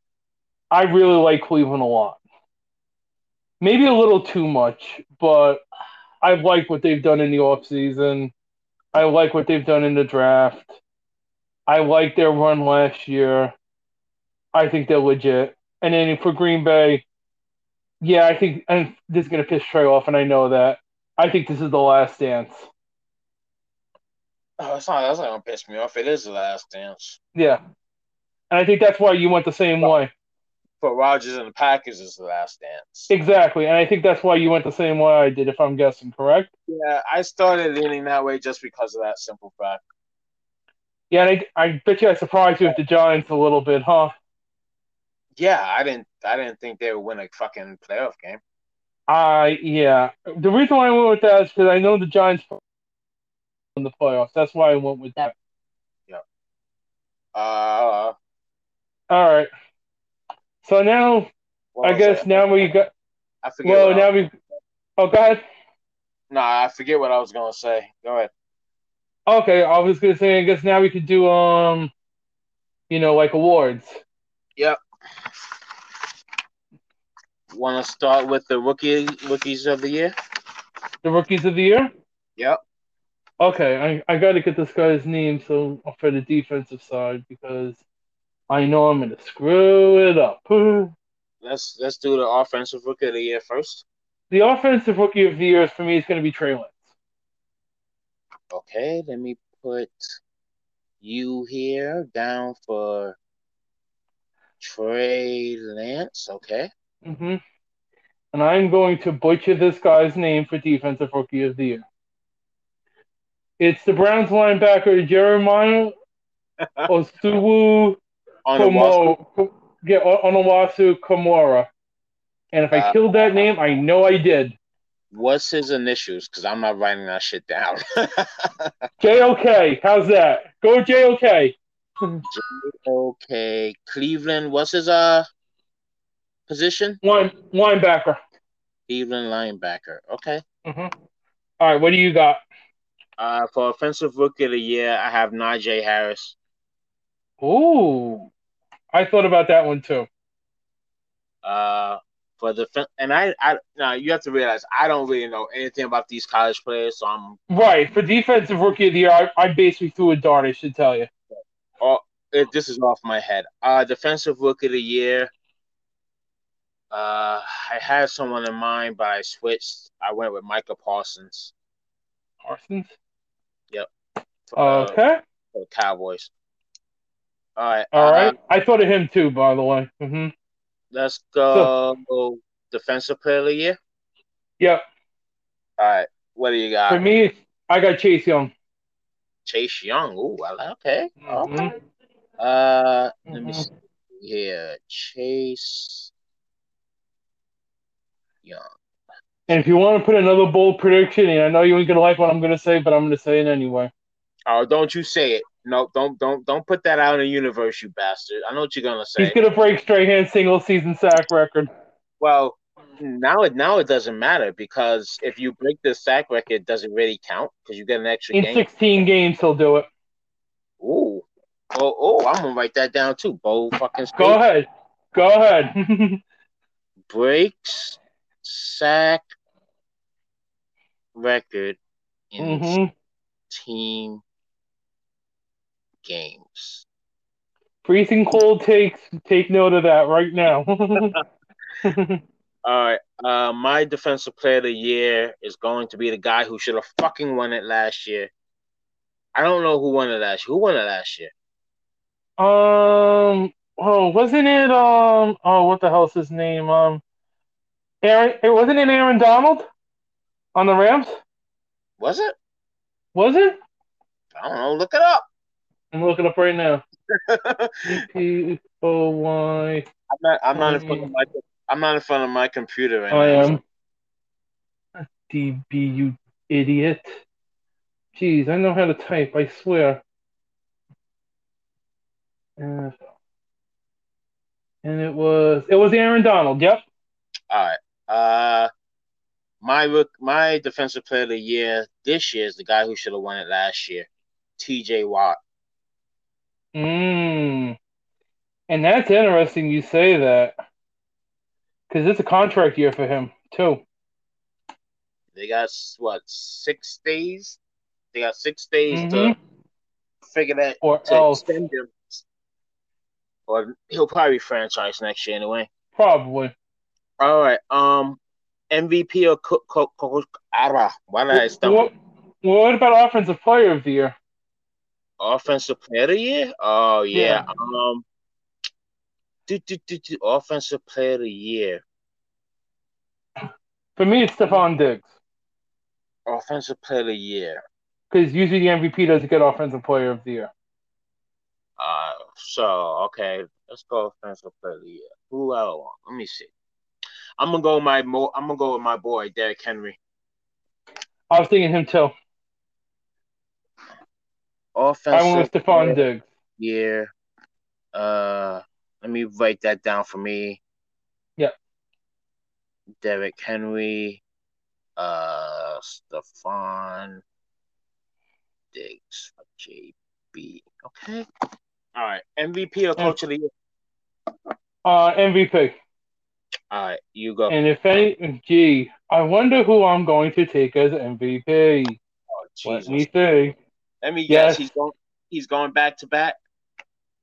I really like Cleveland a lot. Maybe a little too much, but I like what they've done in the offseason. I like what they've done in the draft. I like their run last year. I think they're legit. And then for Green Bay, yeah, I think and this is gonna piss Trey off, and I know that. I think this is the last dance. Oh, it's not. That's not gonna piss me off. It is the last dance Yeah. And I think that's why you went the same way. But Rodgers and the Packers. Is the last dance. Exactly. And I think that's why you went the same way I did, if I'm guessing, correct? Yeah, I started leaning that way just because of that simple fact. Yeah, and I, I bet you I surprised you with the Giants a little bit, huh? Yeah, I didn't. I didn't think they would win a fucking playoff game. I yeah. The reason why I went with that is because I know the Giants in the playoffs. That's why I went with that. Yeah. Uh, All right. So now I guess that? now we got I forget. well what I- now we oh go ahead. No, I forget what I was gonna say. Go ahead. Okay, I was gonna say I guess now we could do um you know like awards. Yep. Want to start with the rookie rookies of the year? The rookies of the year? Yep. Okay, I, I gotta get this guy's name so for the defensive side because I know I'm gonna screw it up. (laughs) Let's let's do the offensive rookie of the year first. The offensive rookie of the year for me is gonna be Trey Lance. Okay, let me put you here down for Trey Lance. Okay. Mm-hmm. And I'm going to butcher this guy's name for defensive rookie of the year. It's the Browns linebacker Jeremiah (laughs) Osuwu On the wall. Komo, yeah, Onawasu Komora. And if I Uh, killed that name, I know I did. What's his initials? Because I'm not writing that shit down. (laughs) JOK, how's that? Go JOK. okay, Cleveland. What's his uh position? Line, linebacker. Cleveland linebacker. Okay. hmm All right, what do you got? Uh, for offensive rookie of the year, I have Najee Harris. Ooh, I thought about that one too. Uh, for the and I I now you have to realize I don't really know anything about these college players, so I'm Right, for defensive rookie of the year, I, I basically threw a dart, I should tell you. it, this is off my head. Uh, defensive rookie of the year. Uh, I had someone in mind, but I switched. I went with Micah Parsons Parsons. For, uh, Okay. for the Cowboys. All right. All right. right. I thought of him too, by the way. hmm Let's go defensive player of the year. Yep. All right. What do you got? For me, I got Chase Young. Chase Young. Ooh, well, okay. Mhm. Okay. Uh, let me Mhm. see here. Chase Young. And if you want to put another bold prediction, and I know you ain't gonna like what I'm gonna say, but I'm gonna say it anyway. Oh, don't you say it. No, don't don't don't put that out in the universe, you bastard. I know what you're gonna say. He's gonna break Strahan single season sack record. Well, now it now it doesn't matter because if you break the sack record, does it really count? Because you get an extra In game. 16 games, he'll do it. Ooh. Oh, oh, I'm gonna write that down too. Bold fucking Go ahead. Go ahead. (laughs) Breaks sack record in hmm team games. Freezing cold takes. Take note of that right now. (laughs) All right. Uh, my defensive player of the year is going to be the guy who should have fucking won it last year. I don't know who won it last year. Who won it last year? um. Oh, wasn't it? Um. Oh, what the hell's his name? Um. Aaron. It wasn't it Aaron Donald on the Rams? Was it? Was it? I don't know. Look it up. I'm looking up right now. (laughs) P O Y. I'm not. I'm not in front of my. I'm not in front of my computer right I now. am. D B you idiot. Jeez, I know how to type. I swear. Uh, and it was it was Aaron Donald. Yep. All right. Uh, my rook- my defensive player of the year this year is the guy who should have won it last year, T.J. Watt. Mm. And that's interesting you say that. Because it's a contract year for him, too. They got what six days? They got six days Mhm. to figure that Or to else, extend him. Or he'll probably franchise next year anyway. probably. All right. Um, MVP or co- co- co- why did I stumble? What, what about Offensive Player of the Year? Offensive player of the year? Oh yeah. Yeah. Um, do, do, do, do, offensive player of the year. For me, it's Stefon Diggs. Offensive player of the year. Because usually the MVP doesn't get Offensive Player of the Year. Uh, so okay, let's go offensive player of the year. Who else? Let me see. I'm gonna go with my mo. I'm gonna go with my boy Derrick Henry. I was thinking him, too. Offensive I went with Stefon Diggs. year. Uh, let me write that down for me. Yeah. Derrick Henry. Uh, Stefon Diggs for JB. Okay. All right. MVP or coach of the year? Uh, MVP. All right, you go. And if any, gee, I wonder who I'm going to take as MVP. Oh, Let me see. Let me Yes. guess. He's going. He's going back to back.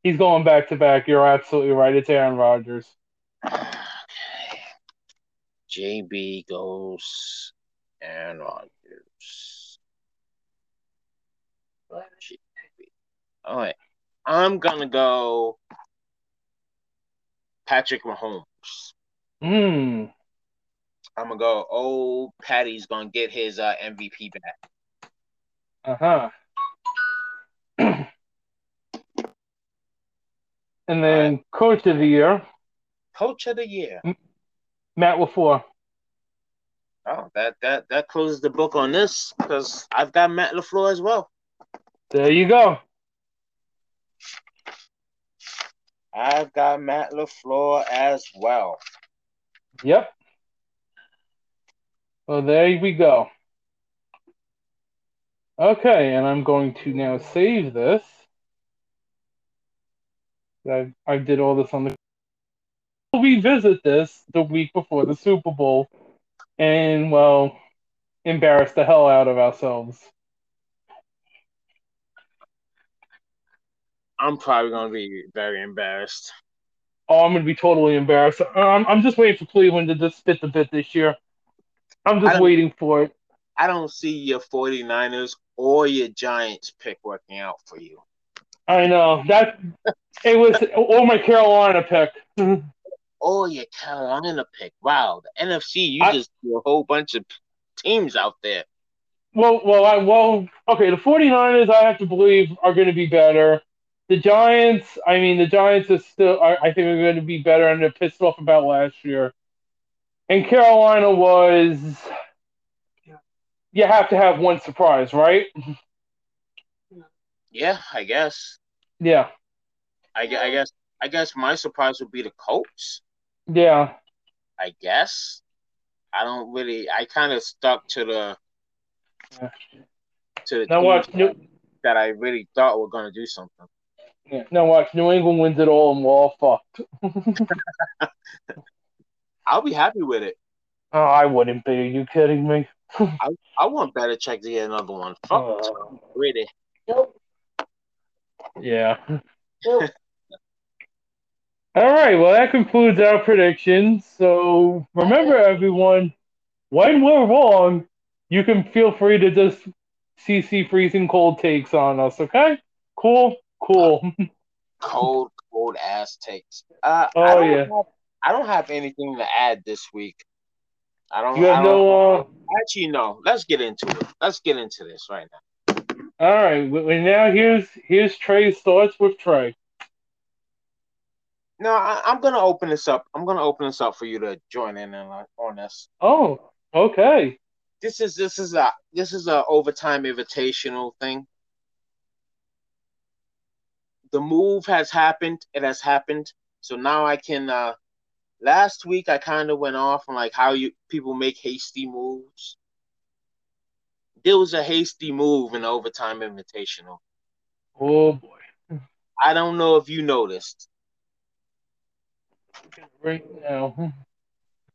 He's going back to back. You're absolutely right. It's Aaron Rodgers. (sighs) Okay. JB goes Aaron Rodgers. All right. I'm gonna go Patrick Mahomes. Hmm. I'm gonna go. Oh, Patty's gonna get his uh, MVP back. Uh huh. (clears throat) and then Coach of the Year, Coach of the year. Matt LaFleur. Oh, that that that closes the book on this because I've got Matt LaFleur as well. There you go. I've got Matt LaFleur as well. Yep. Well, there we go. Okay, and I'm going to now save this. I I did all this on the. We'll revisit this the week before the Super Bowl, and well, embarrass the hell out of ourselves. I'm probably gonna be very embarrassed. Oh, I'm gonna be totally embarrassed. I'm I'm just waiting for Cleveland to just spit the bit this year. I'm just waiting for it. I don't see your 49ers or your Giants pick working out for you. I know that it was or my Carolina pick. Or your Carolina pick. Wow, the NFC, you I- just threw a whole bunch of teams out there. Well, well, I well, okay. The 49ers, I have to believe, are going to be better. The Giants, I mean, the Giants are still, I, I think, are going to be better, and they're pissed off about last year. and Carolina was. You have to have one surprise, right? (laughs) Yeah, I guess. Yeah. I, I guess. I guess my surprise would be the Colts. Yeah. I guess. I don't really. I kind of stuck to the Yeah. to the Now watch New, that I really thought were going to do something. yeah, now watch New England wins it all and we're all fucked. (laughs) I'll be happy with it. Oh, I wouldn't be. Are you kidding me? I want Belichick to get another one. Fuck Uh, Tom Brady. yeah. (laughs) (laughs) All right. Well, that concludes our predictions. So remember, everyone, when we're wrong, you can feel free to just CC freezing cold takes on us. Okay? Cool. Cool. (laughs) Cold, cold ass takes. Uh, Oh, I yeah. Have, I don't have anything to add this week. I don't. You I have no. Uh, actually no. Let's get into it. Let's get into this right now. all right. Well, now here's here's Trey's thoughts with Trey. No, I, I'm gonna open this up. I'm gonna open this up for you to join in on, on this. Oh, okay. This is this is a this is a overtime invitational thing. The move has happened. It has happened. So now I can. uh Last week I kind of went off on like how you people make hasty moves. There was a hasty move in the overtime invitational. Oh boy. I don't know if you noticed. Right now,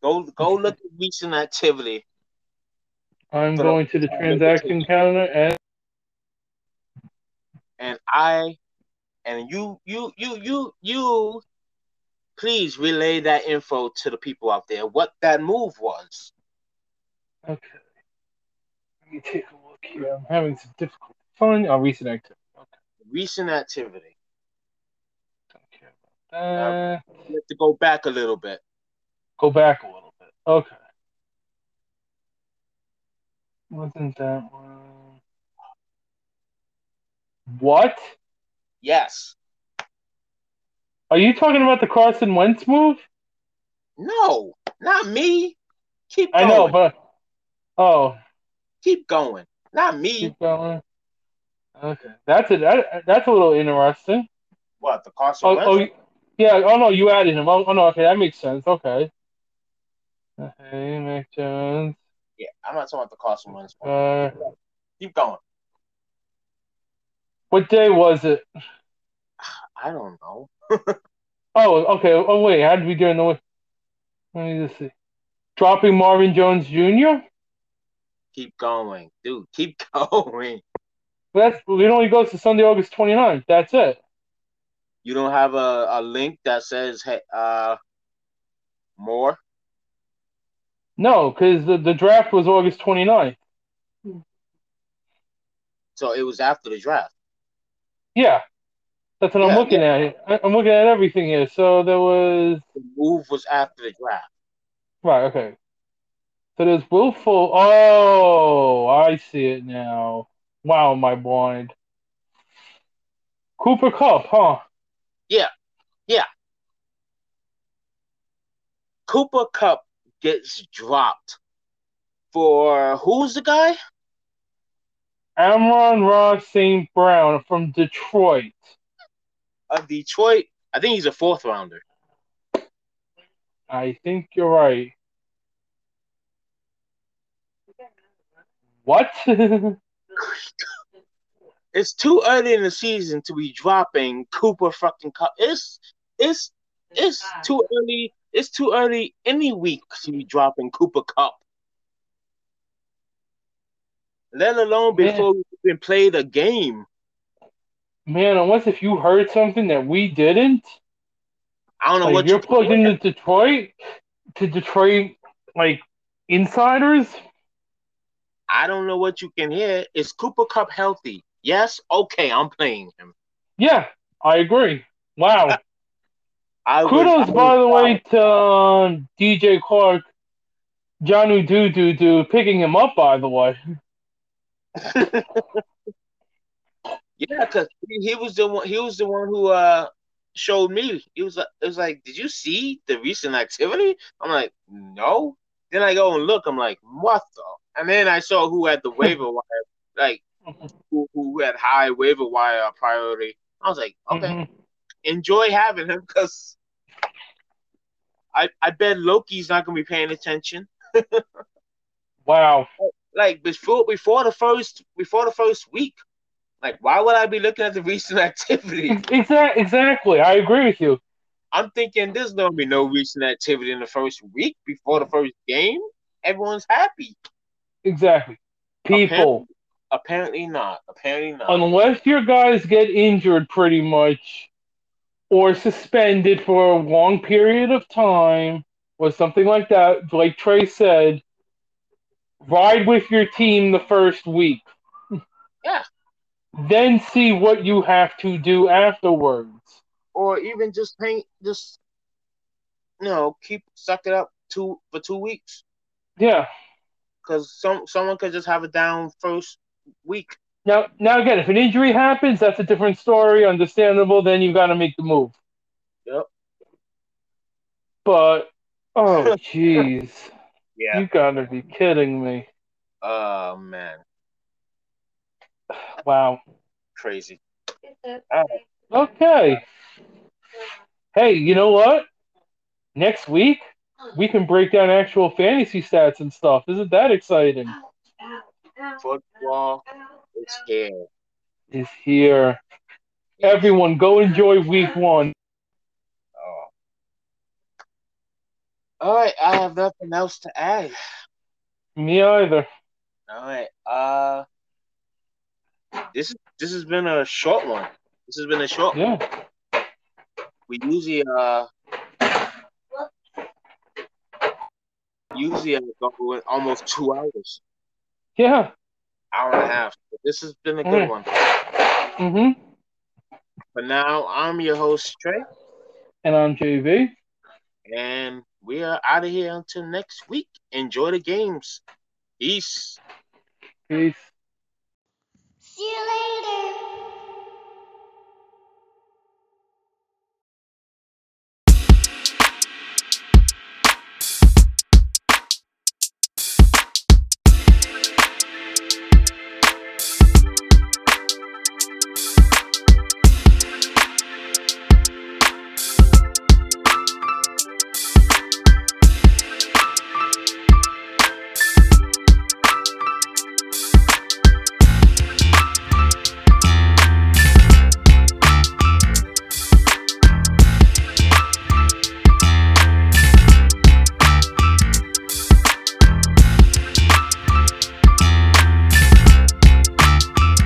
Go go look at recent activity. I'm So- going to the transaction counter and and I and you you you you you please relay that info to the people out there what that move was. okay. Let me take a look here. I'm having some difficulty finding our recent activity. Okay. Recent activity. Don't care about that. You have to go back a little bit. Go back a little bit. Okay. Wasn't that one? What? Yes. Are you talking about the Carson Wentz move? No, not me. Keep going. I know, but oh, Keep going. Not me. keep going. Okay, that's a that, that's a little interesting. What the Carson Oh, Wentz? oh, yeah. Oh no, you added him. Oh, oh no, okay, that makes sense. Okay. Okay, Mac Jones. Yeah, I'm not talking about the Carson Wentz. Uh, Keep going. what day was it? I don't know. Oh, okay. Oh wait, how did we do in the? Let me just see. Dropping Marvin Jones Jr. Keep going, dude. Keep (laughs) going. That's it. Only goes to Sunday, August 29th. That's it. You don't have a, a link that says hey uh more. No, because the, the draft was August 29th. So it was after the draft. Yeah, that's what I'm Yeah, looking at. I- I'm looking at everything here. So there was The move was after the draft. right. Okay. So there's willful. Oh, I see it now. Wow, my blind. Cooper Kupp, huh? Yeah, yeah. Cooper Kupp gets dropped for who's the guy? Amon-Ra St. Brown from Detroit. Uh, Detroit. I think he's a fourth rounder. I think you're right. What? (laughs) It's too early in the season to be dropping Cooper fucking Kupp. It's it's it's too early. It's too early any week to be dropping Cooper Kupp. Let alone before we even played a game. Man, unless if you heard something that we didn't, I don't know like what you're you plugged into Detroit, to Detroit, like insiders. I don't know what you can hear. Is Cooper Kupp healthy? Yes. Okay, I'm playing him. Yeah, I agree. Wow. I Kudos, I by the way, to um, DJ Clark, Johnny Doo Doo Doo, picking him up, by the way. (laughs) Yeah, because he, he was the one. He was the one who uh showed me. He was like, it was like, did you see the recent activity? I'm like, no. Then I go and look. I'm like, what the? And then I saw who had the (laughs) waiver wire, like who, who had high waiver wire priority. I was like, okay, mm-hmm. enjoy having him because I I bet Loki's not gonna be paying attention. (laughs) wow. Like before before the first before the first week, like why would I be looking at the recent (laughs) activity? Exactly. Exactly. I agree with you. I'm thinking there's gonna be no recent activity in the first week before the first game. Everyone's happy. Exactly. People. Apparently, apparently not. Apparently not. Unless your guys get injured pretty much or suspended for a long period of time or something like that, like Trey said, ride with your team the first week. Yeah. Then see what you have to do afterwards or even just paint, just you know, keep suck it up two for two weeks. Yeah, because some someone could just have a down first week. Now, now again, if an injury happens, that's a different story. Understandable. Then you've got to make the move. Yep. But oh, (laughs) jeez. yeah. You gotta be kidding me. Oh man. Wow. Crazy. Okay. Hey, you know what? Next week we can break down actual fantasy stats and stuff. Isn't that exciting? Football is here. Is here. Everyone, go enjoy week one. Oh. All right, I have nothing else to add. Me either. All right. Uh, this is this has been a short one. This has been a short. Yeah. One we usually uh usually I go almost two hours. Yeah. Hour and a half. But this has been a good mm. one. Mm-hmm. But now I'm your host Trey. And I'm JV. And we are out of here until next week. Enjoy the games. Peace. Peace. See you later.